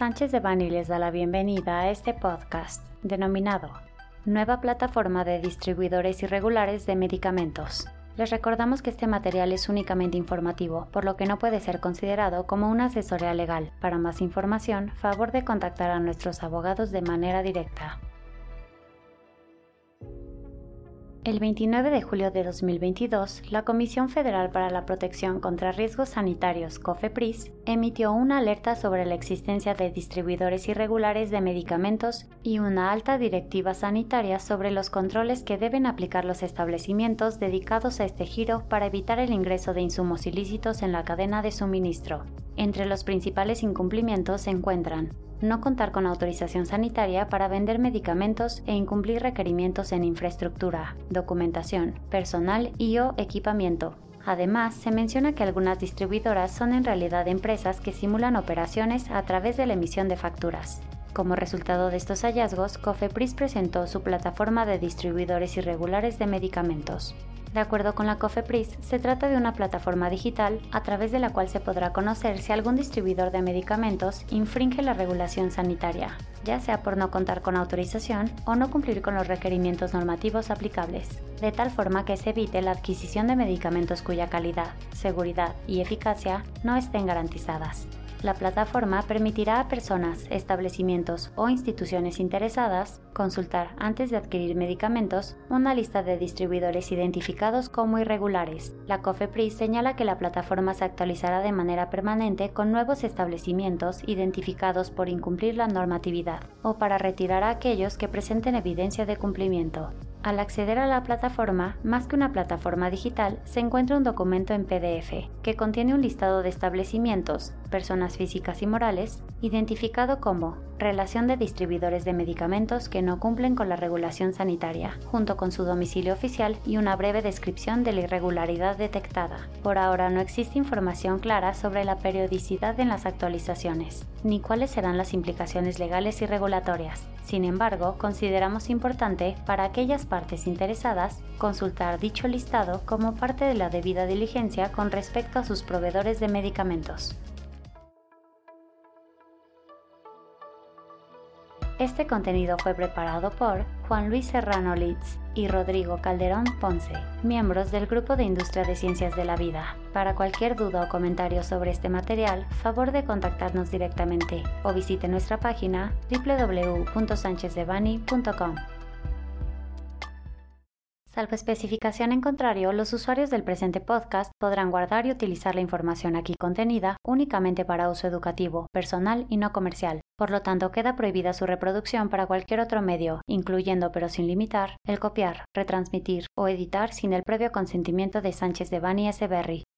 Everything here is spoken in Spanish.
Sánchez de Bani les da la bienvenida a este podcast denominado Nueva Plataforma de Distribuidores Irregulares de Medicamentos. Les recordamos que este material es únicamente informativo, por lo que no puede ser considerado como una asesoría legal. Para más información, favor de contactar a nuestros abogados de manera directa. El 29 de julio de 2022, la Comisión Federal para la Protección contra Riesgos Sanitarios, COFEPRIS, emitió una alerta sobre la existencia de distribuidores irregulares de medicamentos y una alta directiva sanitaria sobre los controles que deben aplicar los establecimientos dedicados a este giro para evitar el ingreso de insumos ilícitos en la cadena de suministro. Entre los principales incumplimientos se encuentran no contar con autorización sanitaria para vender medicamentos e incumplir requerimientos en infraestructura, documentación, personal y o equipamiento. Además, se menciona que algunas distribuidoras son en realidad empresas que simulan operaciones a través de la emisión de facturas. Como resultado de estos hallazgos, Cofepris presentó su plataforma de distribuidores irregulares de medicamentos. De acuerdo con la COFEPRIS, se trata de una plataforma digital a través de la cual se podrá conocer si algún distribuidor de medicamentos infringe la regulación sanitaria, ya sea por no contar con autorización o no cumplir con los requerimientos normativos aplicables, de tal forma que se evite la adquisición de medicamentos cuya calidad, seguridad y eficacia no estén garantizadas. La plataforma permitirá a personas, establecimientos o instituciones interesadas consultar antes de adquirir medicamentos una lista de distribuidores identificados como irregulares. La COFEPRIS señala que la plataforma se actualizará de manera permanente con nuevos establecimientos identificados por incumplir la normatividad o para retirar a aquellos que presenten evidencia de cumplimiento. Al acceder a la plataforma, más que una plataforma digital, se encuentra un documento en PDF que contiene un listado de establecimientos, personas físicas y morales, identificado como relación de distribuidores de medicamentos que no cumplen con la regulación sanitaria, junto con su domicilio oficial y una breve descripción de la irregularidad detectada. Por ahora no existe información clara sobre la periodicidad en las actualizaciones, ni cuáles serán las implicaciones legales y regulatorias. Sin embargo, consideramos importante para aquellas partes interesadas consultar dicho listado como parte de la debida diligencia con respecto a sus proveedores de medicamentos. Este contenido fue preparado por Juan Luis Serrano Litz y Rodrigo Calderón Ponce, miembros del Grupo de Industria de Ciencias de la Vida. Para cualquier duda o comentario sobre este material, favor de contactarnos directamente o visite nuestra página www.sanchezdevani.com. Salvo especificación en contrario, los usuarios del presente podcast podrán guardar y utilizar la información aquí contenida únicamente para uso educativo, personal y no comercial. Por lo tanto, queda prohibida su reproducción para cualquier otro medio, incluyendo pero sin limitar, el copiar, retransmitir o editar sin el previo consentimiento de Sánchez de Bani S. Berry,